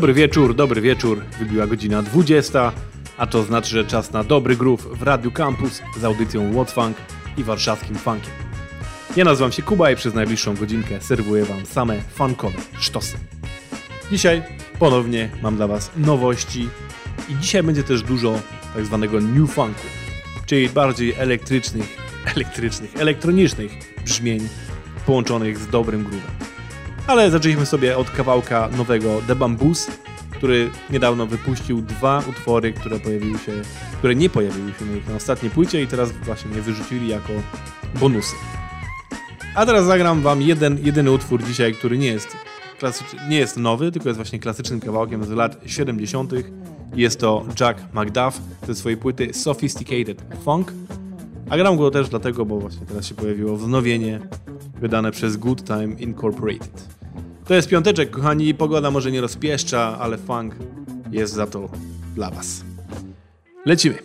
Dobry wieczór, dobry wieczór. Wybiła godzina 20, a to znaczy, że czas na dobry groove w Radiu Campus z audycją What Funk i warszawskim funkiem. Ja nazywam się Kuba i przez najbliższą godzinkę serwuję Wam same funkowe sztosy. Dzisiaj ponownie mam dla Was nowości i dzisiaj będzie też dużo tak zwanego new funku, czyli bardziej elektrycznych, elektrycznych, elektronicznych brzmień połączonych z dobrym groovem. Ale zaczęliśmy sobie od kawałka nowego The Bamboos, który niedawno wypuścił dwa utwory, które pojawiły się, które nie pojawiły się na ostatniej płycie i teraz właśnie je wyrzucili jako bonusy. A teraz zagram wam jeden, jedyny utwór dzisiaj, który nie jest, nie jest nowy, tylko jest właśnie klasycznym kawałkiem z lat 70. Jest to Jack McDuff ze swojej płyty Sophisticated Funk. A gram go też dlatego, bo właśnie teraz się pojawiło wznowienie wydane przez Good Time Incorporated. To jest piąteczek, kochani, pogoda może nie rozpieszcza, ale funk jest za to dla was. Lecimy.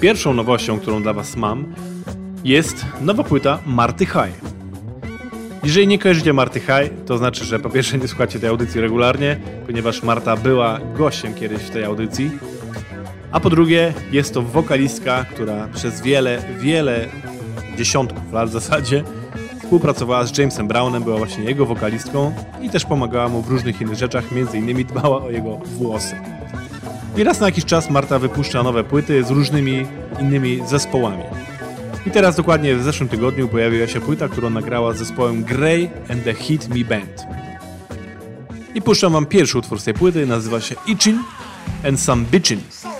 Pierwszą nowością, którą dla Was mam, jest nowa płyta Marty High. Jeżeli nie kojarzycie Marty High, to znaczy, że po pierwsze nie słuchacie tej audycji regularnie, ponieważ Marta była gościem kiedyś w tej audycji, a po drugie jest to wokalistka, która przez wiele, wiele dziesiątków lat w zasadzie współpracowała z Jamesem Brownem, była właśnie jego wokalistką i też pomagała mu w różnych innych rzeczach, innymi dbała o jego włosy. I raz na jakiś czas Marta wypuszcza nowe płyty z różnymi innymi zespołami. I teraz dokładnie w zeszłym tygodniu pojawiła się płyta, którą nagrała z zespołem Grey and the Hit Me Band. I puszczam wam pierwszy utwór z tej płyty, nazywa się Itchin and Some Bitchin'.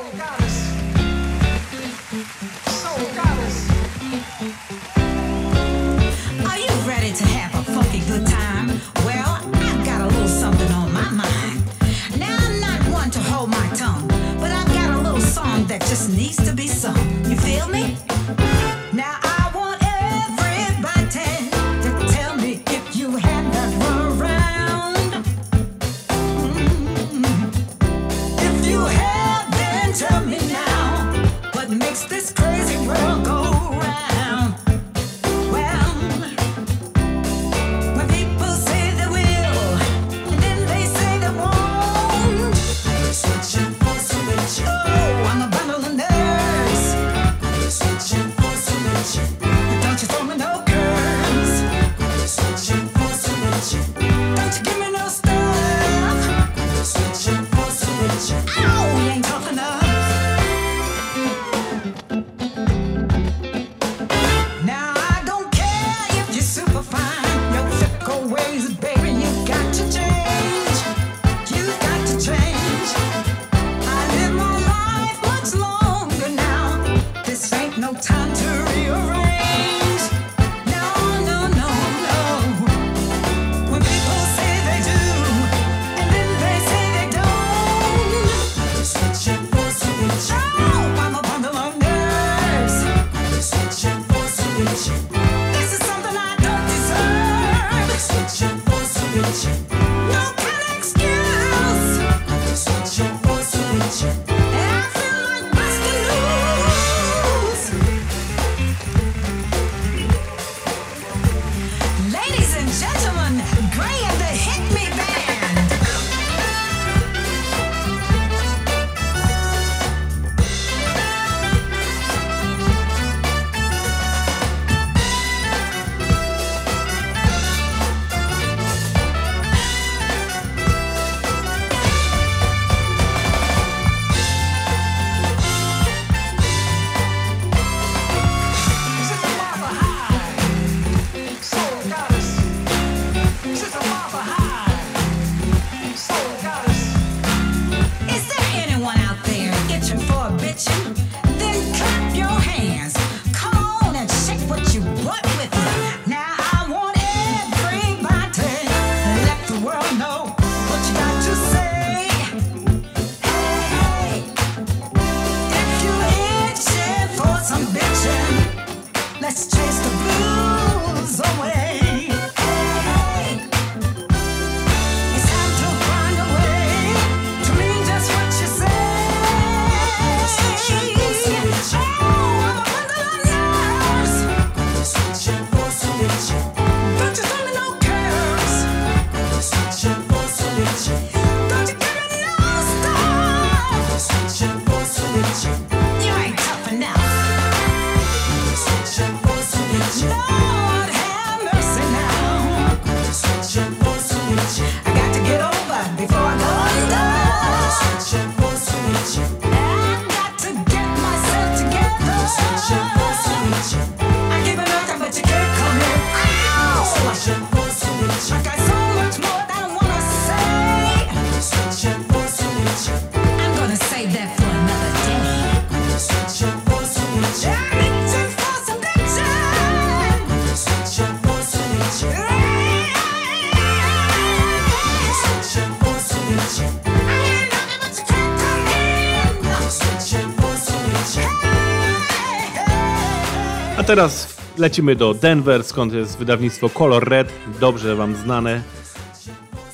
Teraz lecimy do Denver, skąd jest wydawnictwo Color Red, dobrze wam znane.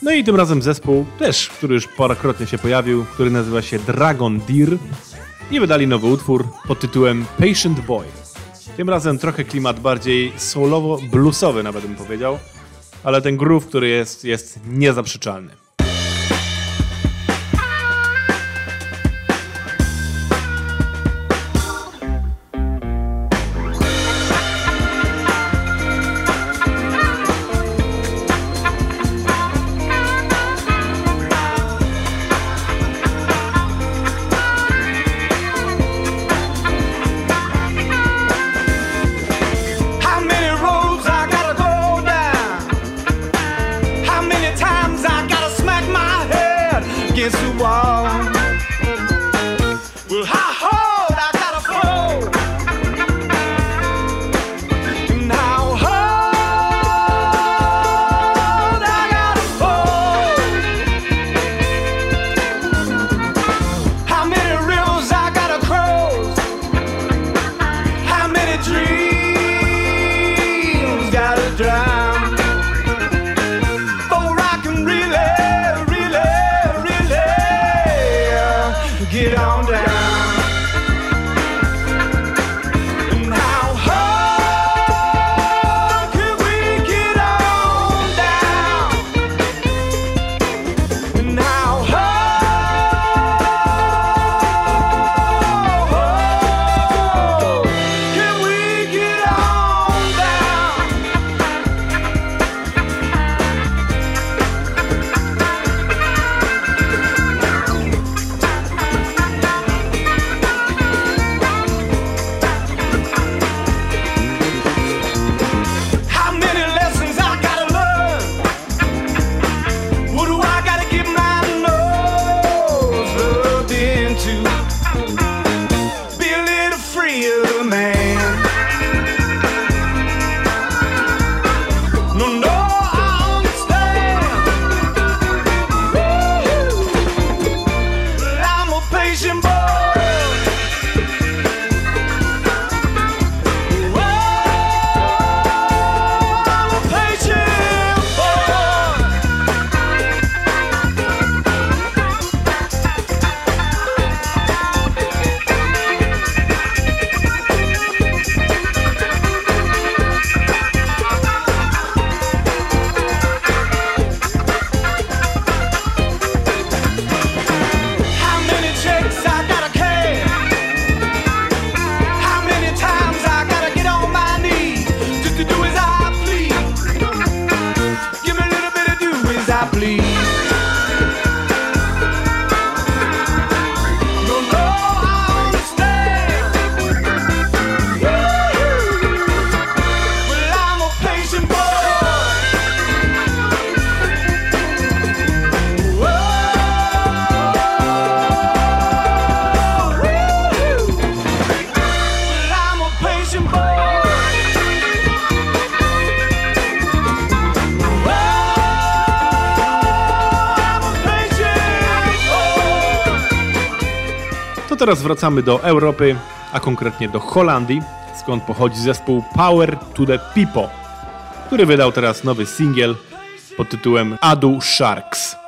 No i tym razem zespół też, który już parokrotnie się pojawił, który nazywa się Dragon Deer i wydali nowy utwór pod tytułem Patient Boy. Tym razem trochę klimat bardziej soulowo-bluesowy nawet bym powiedział, ale ten groove, który jest, jest niezaprzeczalny. Teraz wracamy do Europy, a konkretnie do Holandii, skąd pochodzi zespół Power to the People, który wydał teraz nowy singiel pod tytułem Adu Sharks.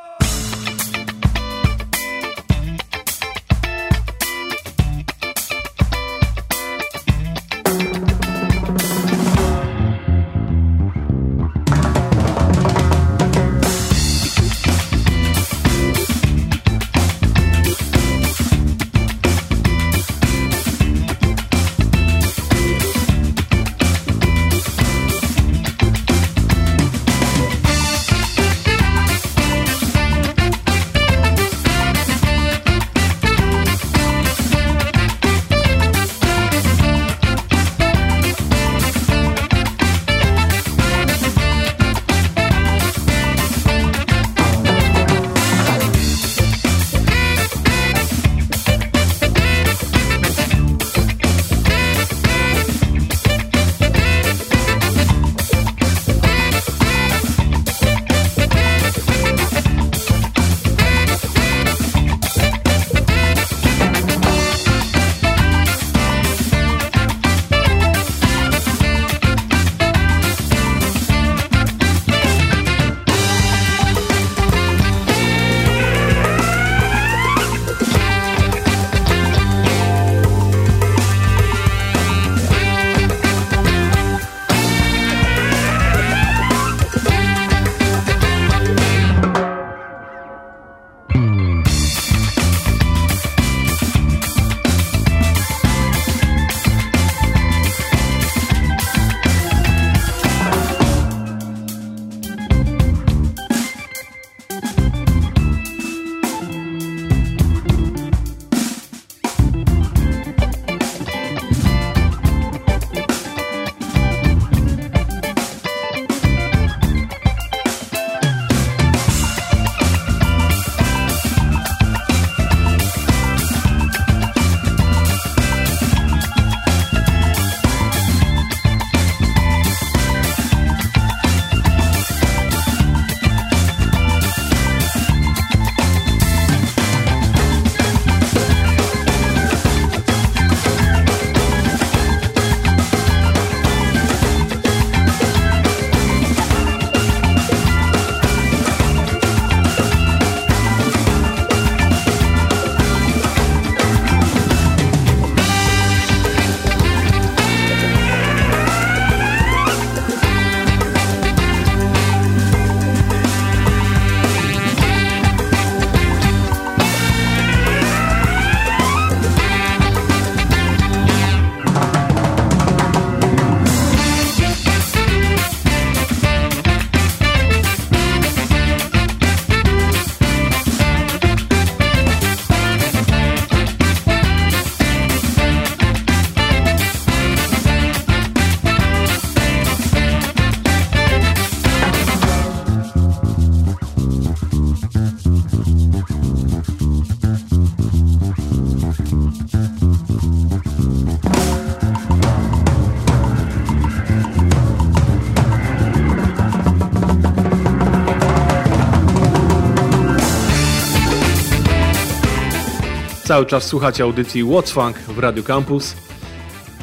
Cały czas słuchacie audycji What's Funk w Radio Campus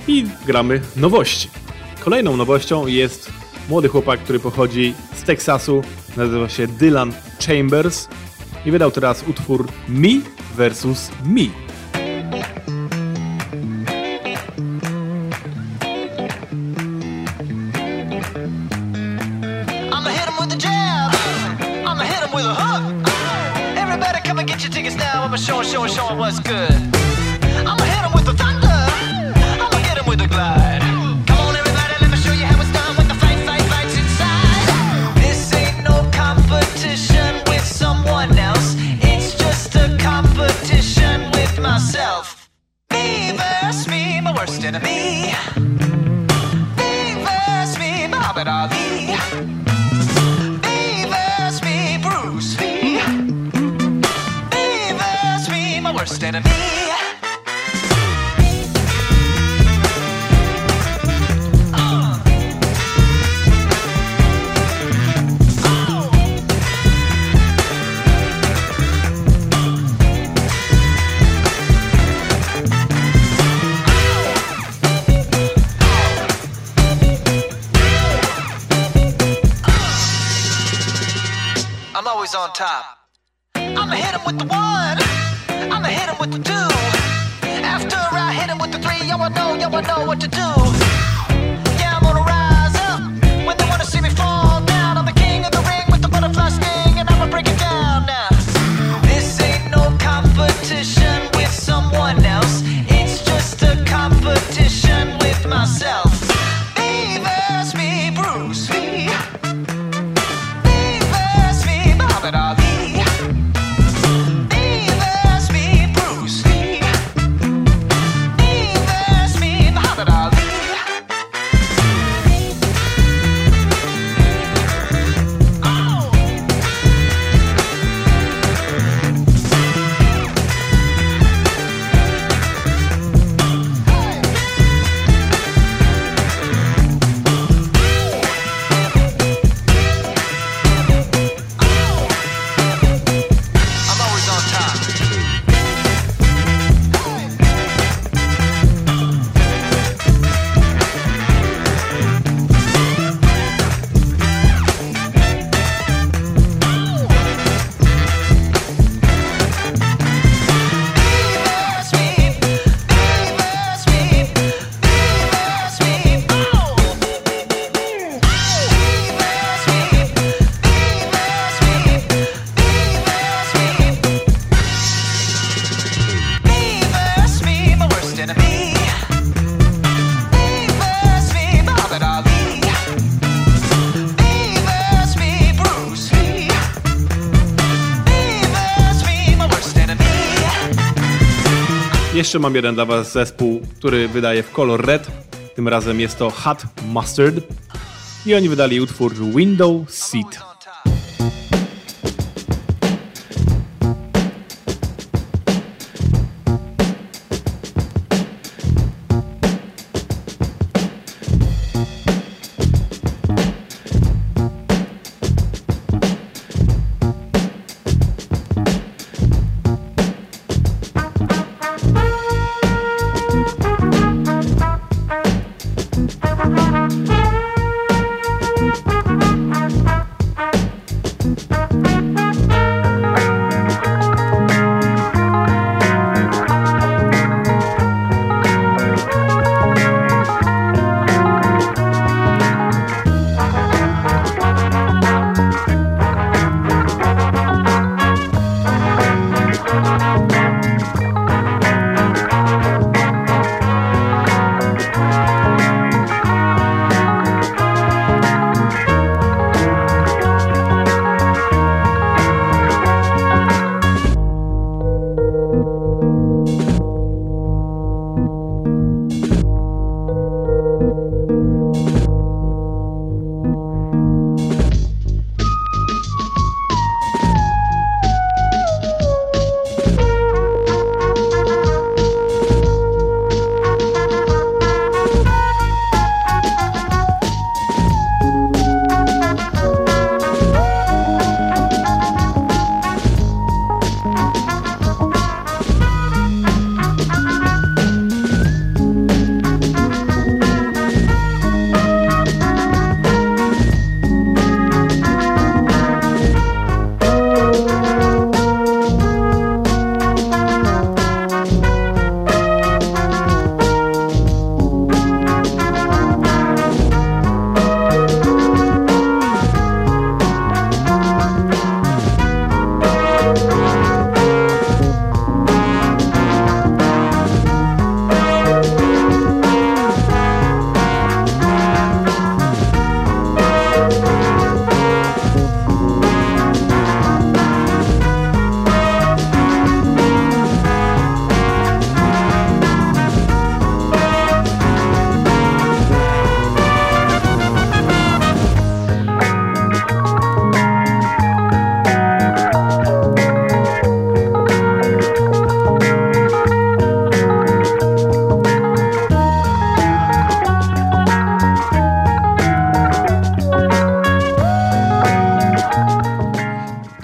i gramy nowości. Kolejną nowością jest młody chłopak, który pochodzi z Teksasu, nazywa się Dylan Chambers i wydał teraz utwór Me vs. Me. opera di Beavers me Bruce Lee. Beavers me my worst enemy Jeszcze mam jeden dla Was zespół, który wydaje w kolor red. Tym razem jest to Hot Mustard. I oni wydali utwór Window Seat.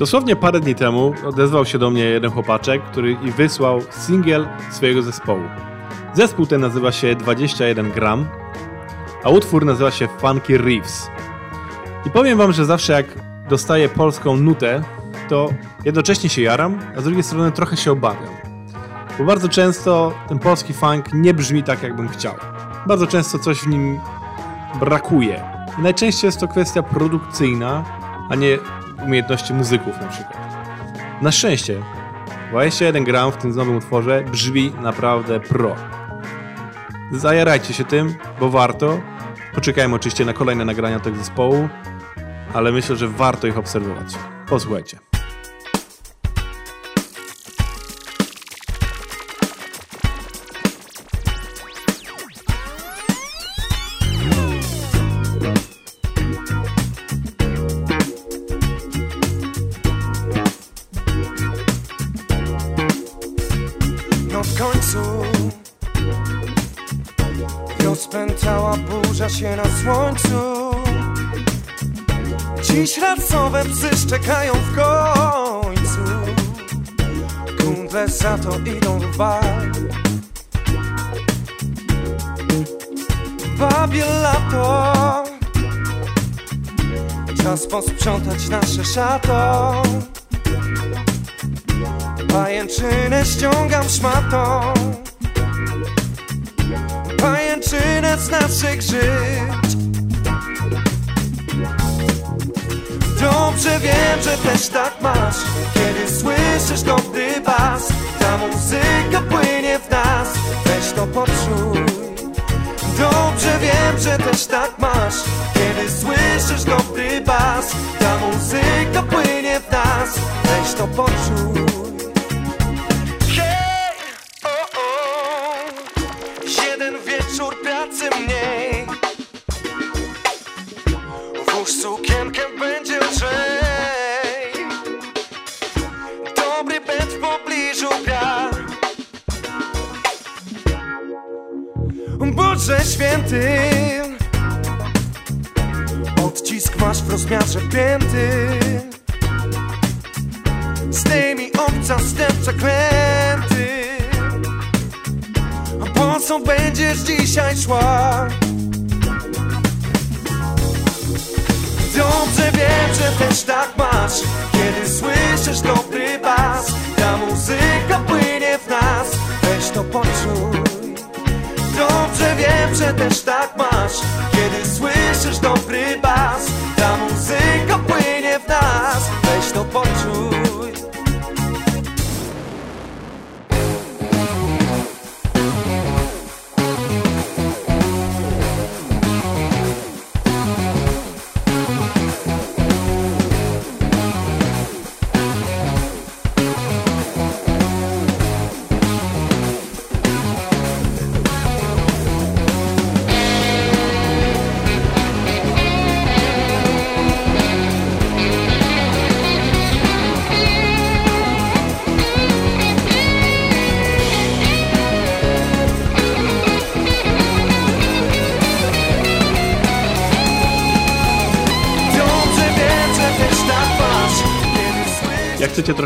Dosłownie parę dni temu odezwał się do mnie jeden chłopaczek, który i wysłał singiel swojego zespołu. Zespół ten nazywa się 21 gram, a utwór nazywa się Funky Reefs. I powiem wam, że zawsze jak dostaję polską nutę, to jednocześnie się jaram, a z drugiej strony trochę się obawiam. Bo bardzo często ten polski funk nie brzmi tak, jakbym chciał. Bardzo często coś w nim brakuje. I najczęściej jest to kwestia produkcyjna, a nie umiejętności muzyków na przykład. Na szczęście 21 gram w tym nowym utworze brzmi naprawdę pro. Zajarajcie się tym, bo warto. Poczekajmy oczywiście na kolejne nagrania tego zespołu, ale myślę, że warto ich obserwować. Posłuchajcie. Czas posprzątać nasze szato. Pajęczynę ściągam szmatą. Pajęczynę z naszych żyć. Dobrze wiem, że też tak masz. Kiedy słyszysz dobry bas Ta muzyka płynie w nas. Weź to poczuj Dobrze wiem, że też tak masz. Kiedy słyszysz dobry Weź to poczuj. Hej, o, jeden wieczór pracy mniej. Włóż sukienkę, będzie lżej. Dobry bed w pobliżu gra. Boże święty. Odcisk masz w rozmiarze pięty wiem, że też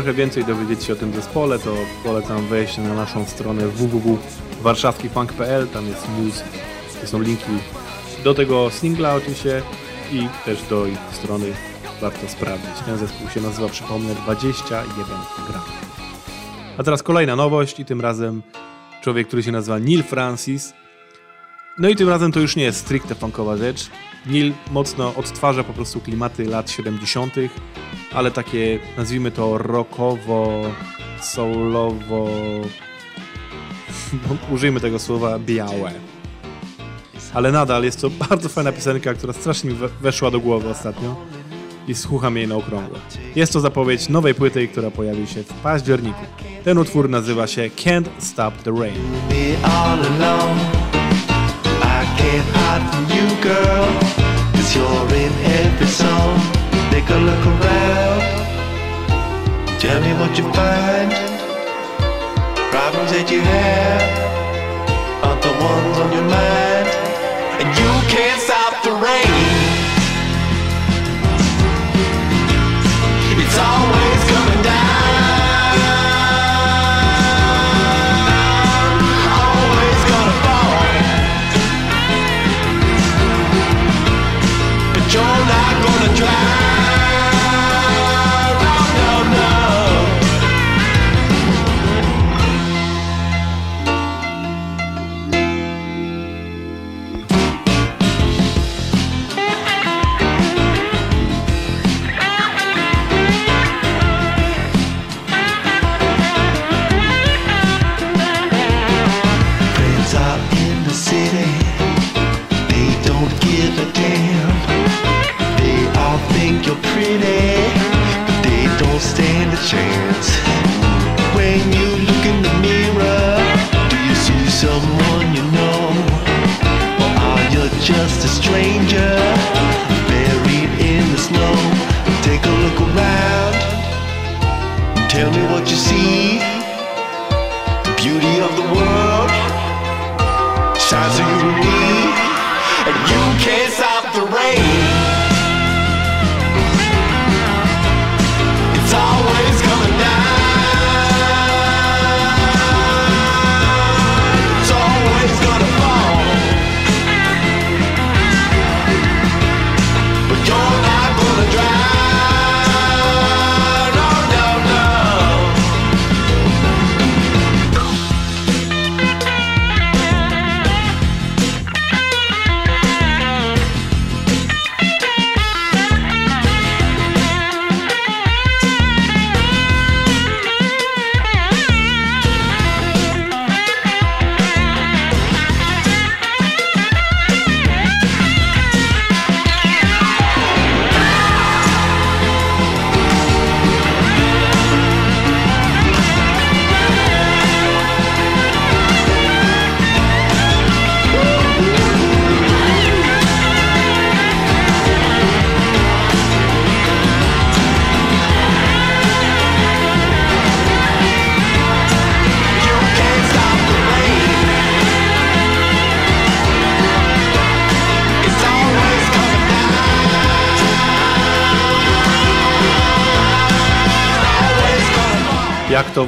trochę więcej dowiedzieć się o tym zespole, to polecam wejść na naszą stronę www.warszawskifunk.pl, tam jest news, są linki do tego singla oczywiście i też do ich strony warto sprawdzić. Ten zespół się nazywa, przypomnę, 21 gram. A teraz kolejna nowość i tym razem człowiek, który się nazywa Neil Francis. No i tym razem to już nie jest stricte funkowa rzecz. Neil mocno odtwarza po prostu klimaty lat 70., ale takie nazwijmy to rockowo, soulowo, użyjmy tego słowa, białe. Ale nadal jest to bardzo fajna piosenka, która strasznie mi we- weszła do głowy ostatnio i słucham jej na okrągło. Jest to zapowiedź nowej płyty, która pojawi się w październiku. Ten utwór nazywa się Can't Stop the Rain. Can't hide from you, girl, cause you're in every song. Take a look around. Tell me what you find. Problems that you have aren't the ones on your mind. And you can't stop the rain. drive. Pretty, but they don't stand a chance. When you look in the mirror, do you see someone you know? Or are you just a stranger buried in the snow? Take a look around. Tell me what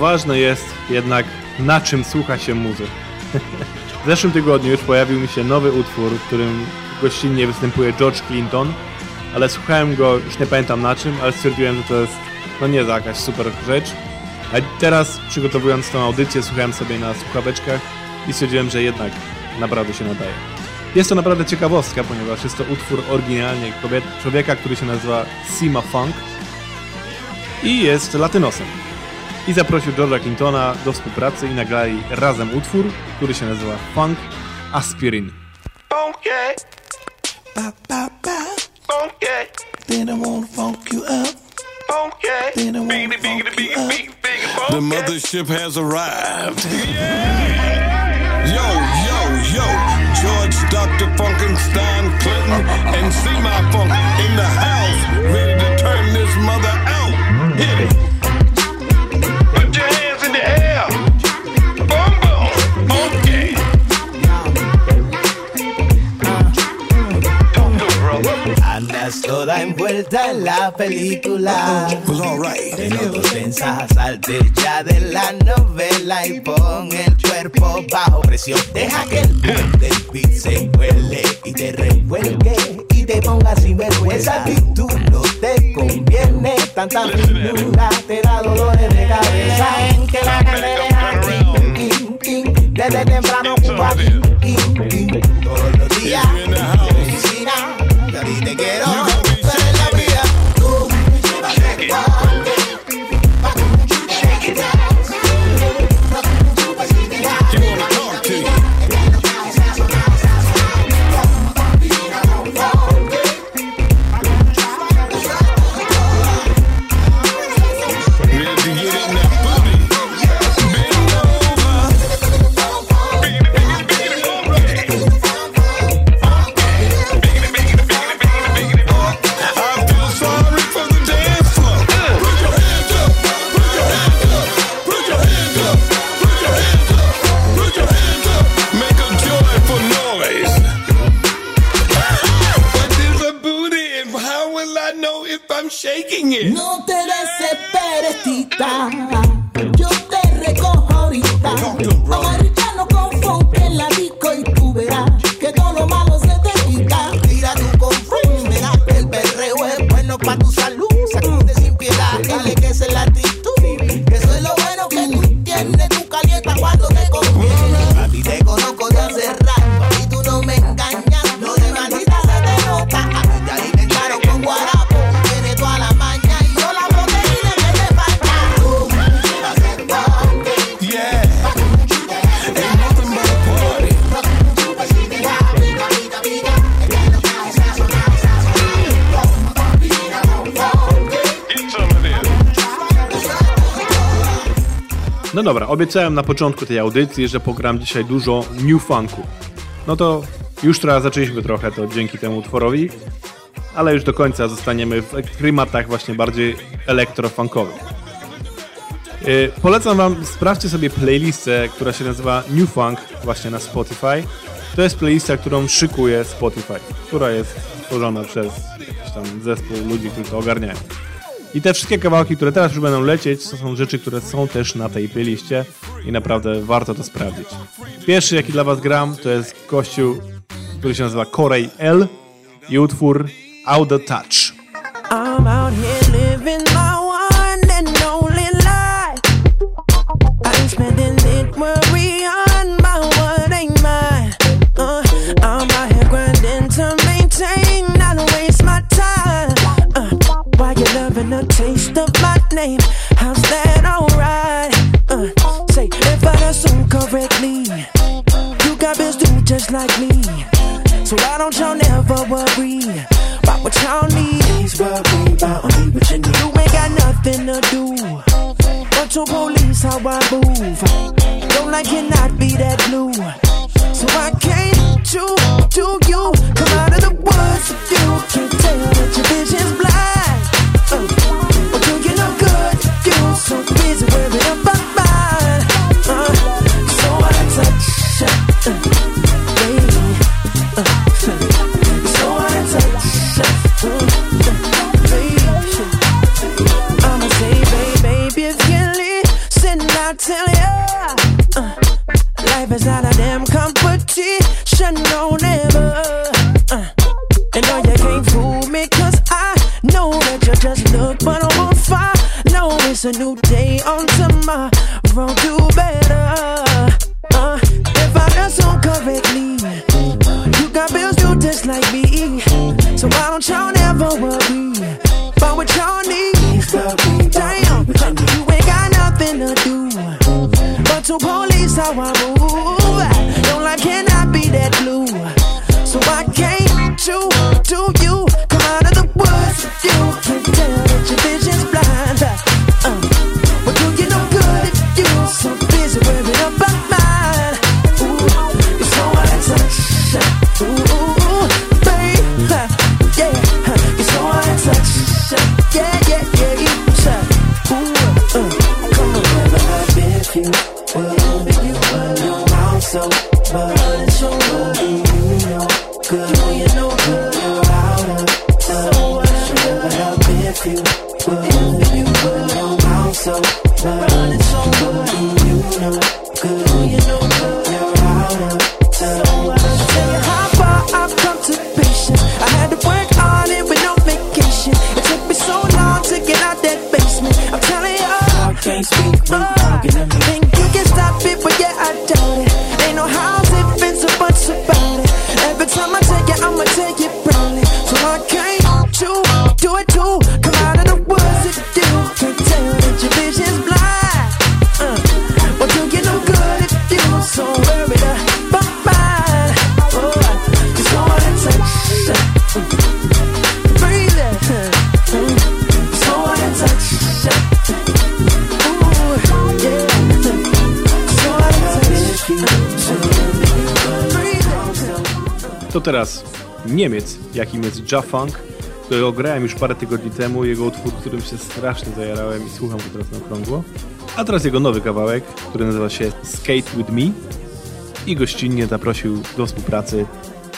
ważne jest jednak na czym słucha się muzyk. W zeszłym tygodniu już pojawił mi się nowy utwór, w którym gościnnie występuje George Clinton, ale słuchałem go, już nie pamiętam na czym, ale stwierdziłem, że to jest no nie za jakaś super rzecz. A teraz przygotowując tą audycję słuchałem sobie na słuchaweczkach i stwierdziłem, że jednak naprawdę się nadaje. Jest to naprawdę ciekawostka, ponieważ jest to utwór oryginalnie człowieka, który się nazywa Sima Funk i jest latynosem. I zaprosił George'a Clintona do współpracy i nagrali razem utwór, który się nazywa Funk Aspirin. Okay. Okay. Then I wanna funk you up. Okay. Then I wanna funk you up. The mothership has arrived. Yo, yo, yo, George, Dr. Funkenstein, Clinton, and see my funk in the house, Andas toda envuelta en la película. All right. De nuevo piensas, salte ya de la novela y pon el cuerpo bajo presión. Deja que el boom del beat se huele y te revuelque y te ponga sin vergüenza. Esa actitud no te conviene, tanta finura te da dolores de cabeza. En que la desde temprano Cuba, todos los días. Ti te quiero, obiecałem na początku tej audycji, że pogram dzisiaj dużo new funku. No to już trochę zaczęliśmy trochę to dzięki temu utworowi, ale już do końca zostaniemy w klimatach właśnie bardziej elektrofunkowych. Yy, polecam wam, sprawdźcie sobie playlistę, która się nazywa New Funk właśnie na Spotify. To jest playlista, którą szykuje Spotify, która jest stworzona przez jakiś tam zespół ludzi, którzy to ogarniają. I te wszystkie kawałki, które teraz już będą lecieć, to są rzeczy, które są też na tej playliście i naprawdę warto to sprawdzić. Pierwszy, jaki dla was gram, to jest gościu, który się nazywa Corey L i utwór the Touch. You teraz Niemiec, jakim jest Ja Funk, którego grałem już parę tygodni temu, jego utwór, którym się strasznie zajarałem i słucham go teraz na okrągło. A teraz jego nowy kawałek, który nazywa się Skate With Me i gościnnie zaprosił do współpracy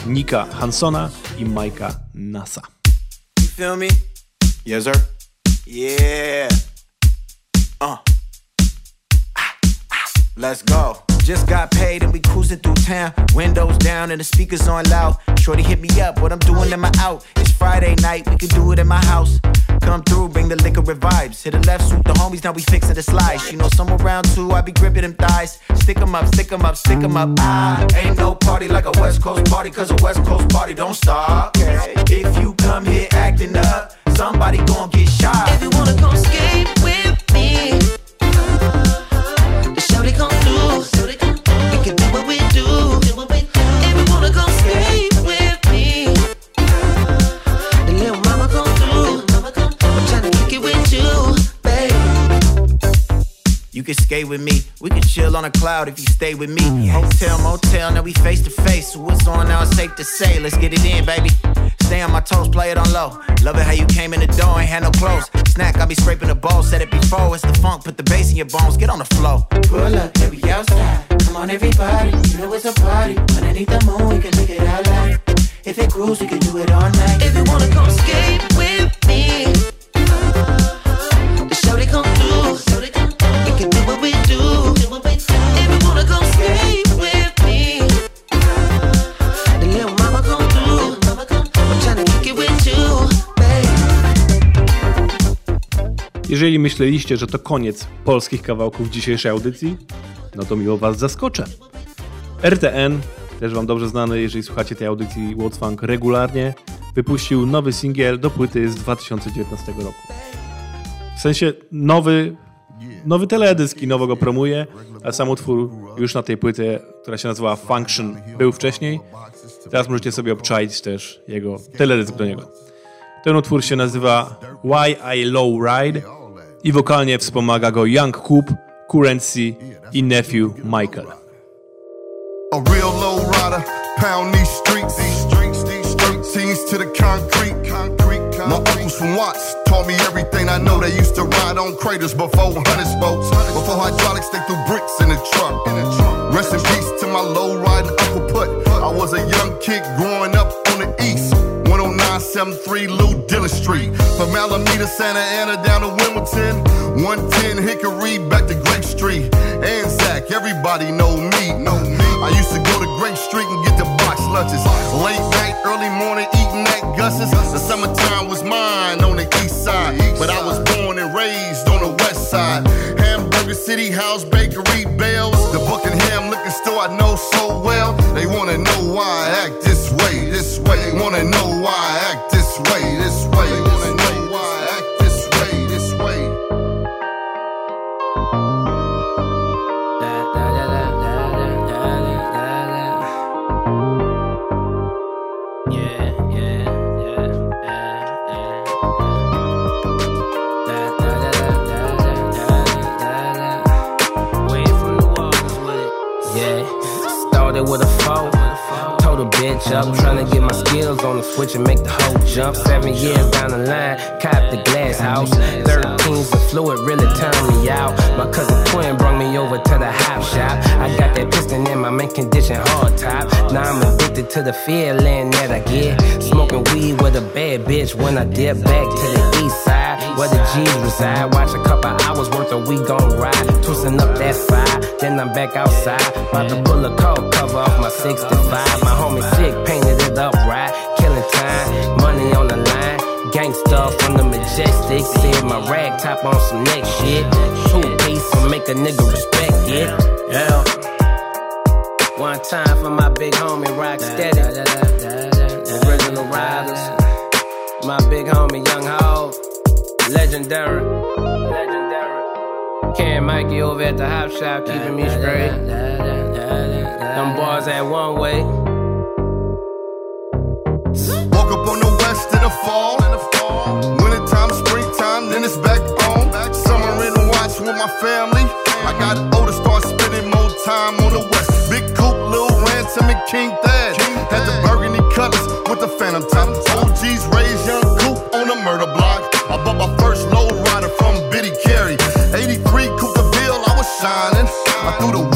Nika Hansona i Majka Nasa. You feel me? Yes, sir. Yeah. Uh. Ah, ah, Let's go. Just got paid and we cruising through town. Windows down and the speakers on loud. Shorty hit me up, what I'm doing in my out. It's Friday night, we can do it in my house. Come through, bring the liquor with vibes. Hit the left, swoop the homies, now we fixing the slides. You know somewhere around two, I be gripping them thighs. Stick 'em up, stick 'em up, stick 'em up. Ah, ain't no party like a West Coast party, cause a West Coast party don't stop. If you come here acting up, somebody gon' get shot. If you wanna go skate can skate with me. We can chill on a cloud if you stay with me. Hotel, motel, now we face to face. So what's on now? It's safe to say. Let's get it in, baby. Stay on my toes, play it on low. Love it how you came in the door, ain't had no clothes. Snack, I be scraping the bowl, said it before. It's the funk, put the bass in your bones, get on the flow. Pull up, baby, outside. Come on, everybody. You know it's a party. Underneath the moon, we can make it out loud. If it grooves, we can do it all night. If you wanna come skate with me, the shorty come through. Jeżeli myśleliście, że to koniec polskich kawałków dzisiejszej audycji, no to miło was zaskoczę. RTN, też wam dobrze znany, jeżeli słuchacie tej audycji What's Funk regularnie, wypuścił nowy singiel do płyty z 2019 roku. W sensie nowy, nowy teledysk i nowo go promuje, a sam utwór już na tej płycie, która się nazywa Function, był wcześniej. Teraz możecie sobie obczaić też jego teledysk do niego. Ten utwór się nazywa Why I Low Ride i wokalnie wspomaga go Young Coop, Currency i nephew Michael. A real low rider, pound these streets, these streets, these streets, to the concrete, concrete. My uncles from Watts me everything I know. They used to ride on craters before hundred spokes, before hydraulics. They threw bricks in the truck. Rest in peace to my low riding Uncle Put. I was a young kid growing up on the east. 10973 Lou Dillon Street. From Alameda, Santa Ana down to Wilmington. 110 Hickory back to Grape Street. Anzac, everybody know me, know me. I used to go to Great Street and get the box lunches. Late night, early morning, eating at Gus's. The summertime was mine on the east side. But I was born and raised on the west side. Hamburger City House Bakery Bells. The Buckingham liquor store I know so well. They wanna know why I act this way, this way. They wanna know why I act this way, this way. Told a bitch up, tryna get my skills on the switch and make the whole jump. Seven years down the line, cop the glass house. Thirteens the fluid really turned me out. My cousin twin brought me over to the hop shop. I got that piston in my main condition hard top. Now I'm addicted to the feeling that I get. Smoking weed with a bad bitch when I dip back to the east side. Where the G's reside, watch a couple hours worth of we gon' ride. Twisting up that fire, then I'm back outside. About to pull a coat cover off my 65. My homie sick, painted it up right. Killing time, money on the line. Gangsta from the majestic. Said my rag top on some next shit. Two piece will make a nigga respect it. Yeah. One time for my big homie Rock Steady. Original Riders. My big homie Young Hov. Legendary. Legendary. Ken Mikey over at the hop shop keeping me straight. Them boys at one way. Woke up on the west in the fall. Wintertime, springtime, then it's back on. Summer in the watch with my family. I got older, start spending more time on the west. Big Coop, Lil Ransom, and King Thad. Had the burgundy colors with the phantom top. OGs Bill, I was shining. I threw the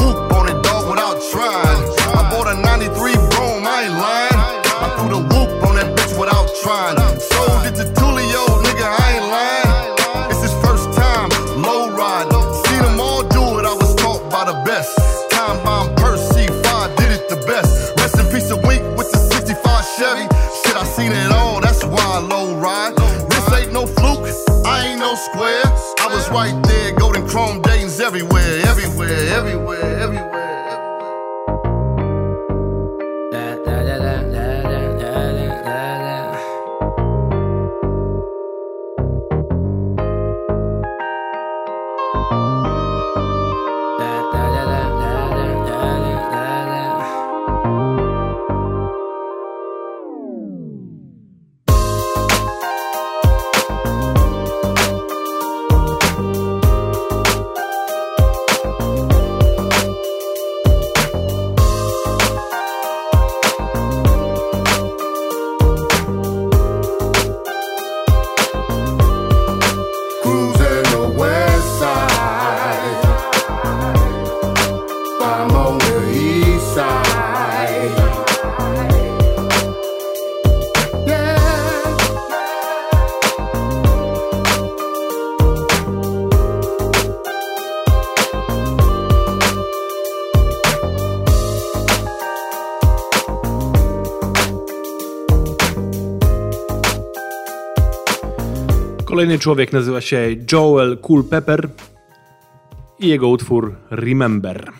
Kolejny człowiek nazywa się Joel Culpepper i jego utwór Remember.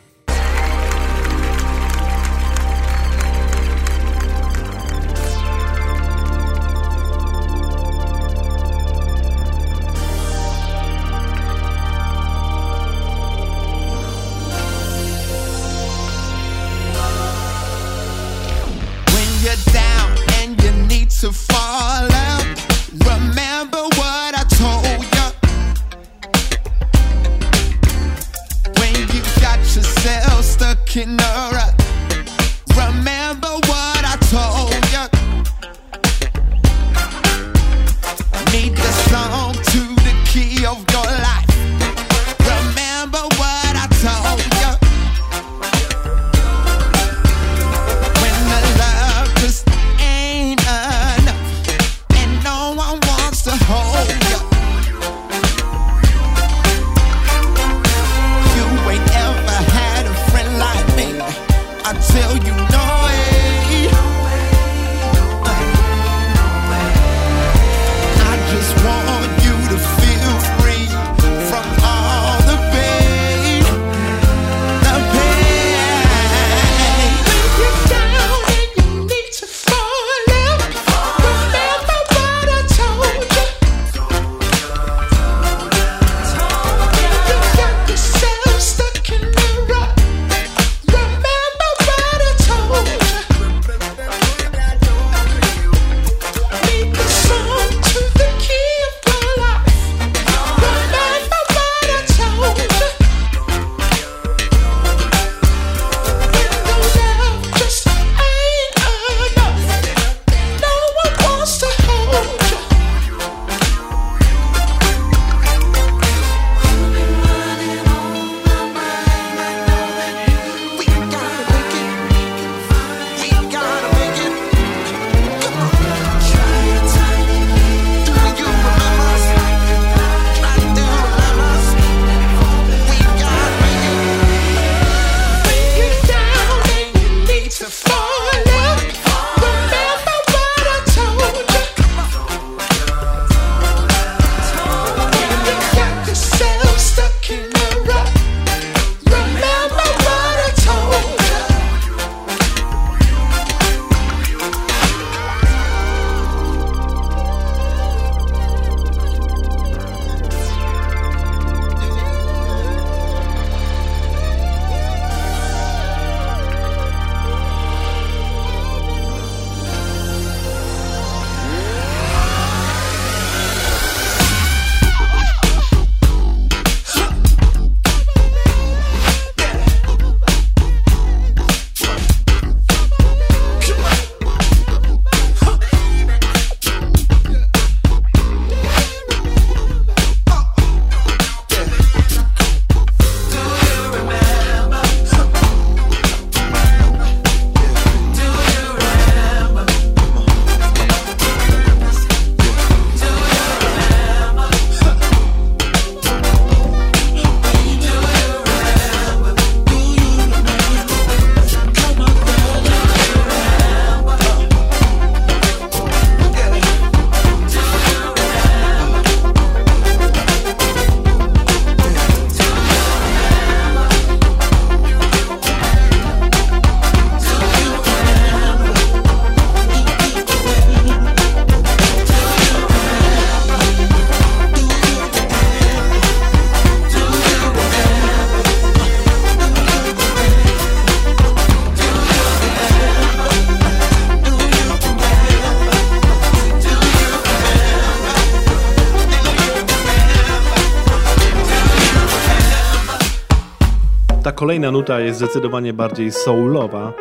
Kolejna nuta jest zdecydowanie bardziej soulowa,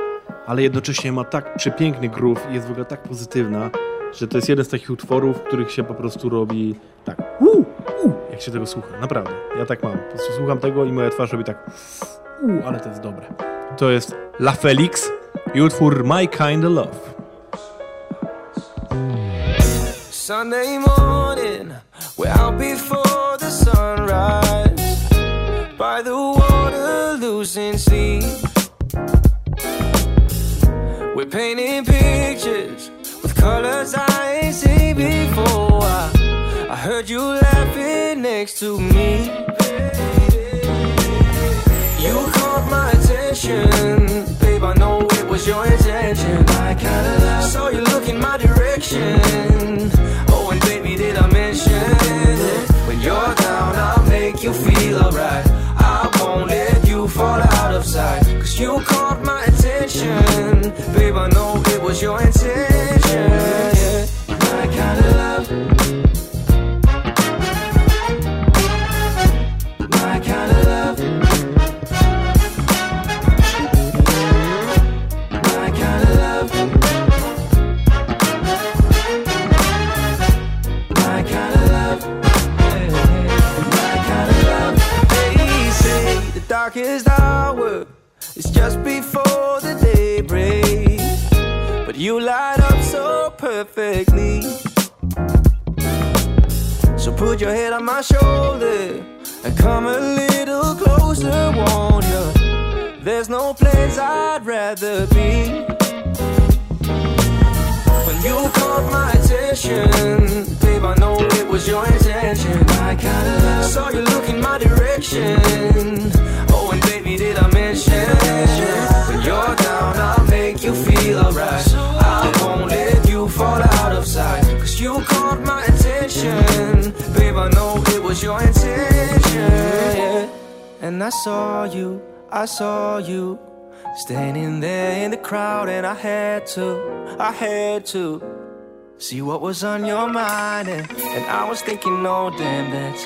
ale jednocześnie ma tak przepiękny groove i jest w ogóle tak pozytywna, że to jest jeden z takich utworów, w których się po prostu robi tak uu, uu, jak się tego słucha. Naprawdę, ja tak mam. Po prostu słucham tego i moja twarz robi tak uu, ale to jest dobre. To jest La Felix i utwór My Kind of Love. Sunday morning to me. I saw you, I saw you standing there in the crowd, and I had to, I had to see what was on your mind. And, and I was thinking, oh, damn, that's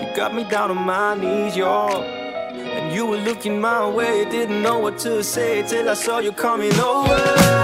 you got me down on my knees, y'all. And you were looking my way, didn't know what to say till I saw you coming over.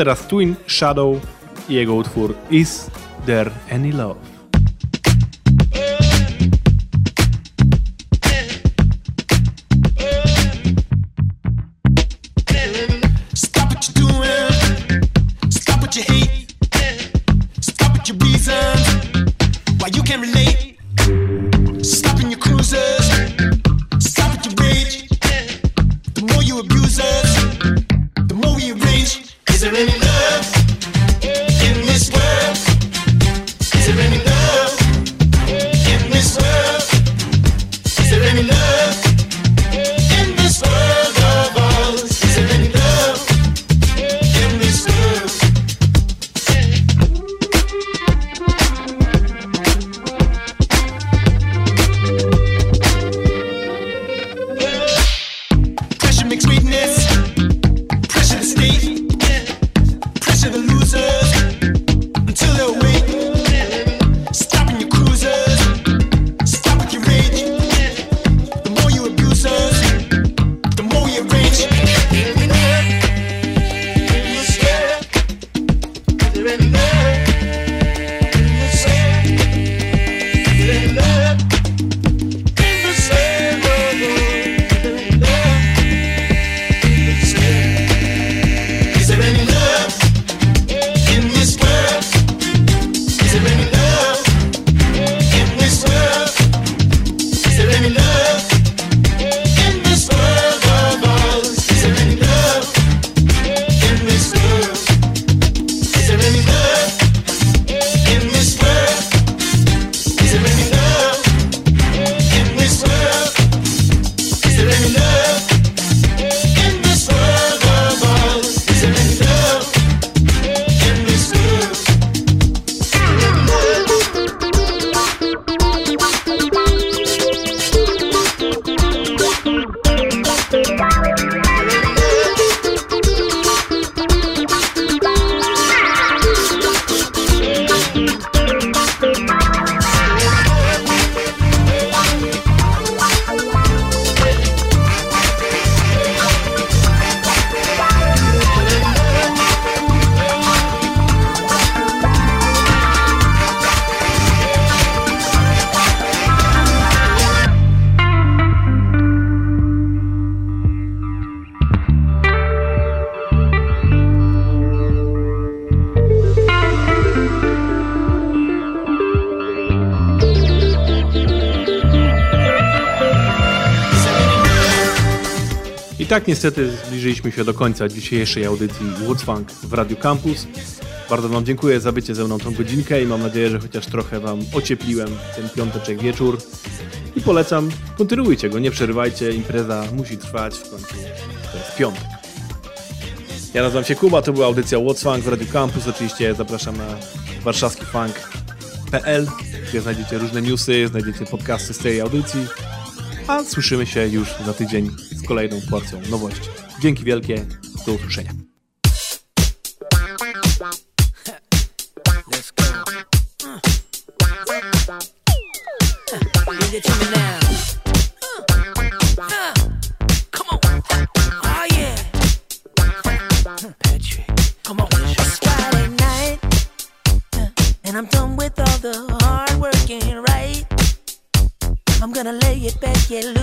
teraz Twin Shadow i jego utwór Is There Any Love? Tak niestety zbliżyliśmy się do końca dzisiejszej audycji Woodfunk w Radio Campus. Bardzo Wam dziękuję za bycie ze mną tą godzinkę i mam nadzieję, że chociaż trochę Wam ociepliłem ten piąteczek wieczór. I polecam, kontynuujcie go, nie przerywajcie, impreza musi trwać, w końcu to jest piątek. Ja nazywam się Kuba, to była audycja What's Funk w Radio Campus. Oczywiście zapraszam na warszawskifunk.pl, gdzie znajdziecie różne newsy, znajdziecie podcasty z tej audycji. A słyszymy się już za tydzień z kolejną porcją nowości. Dzięki wielkie, do usłyszenia. Let's go. cielo.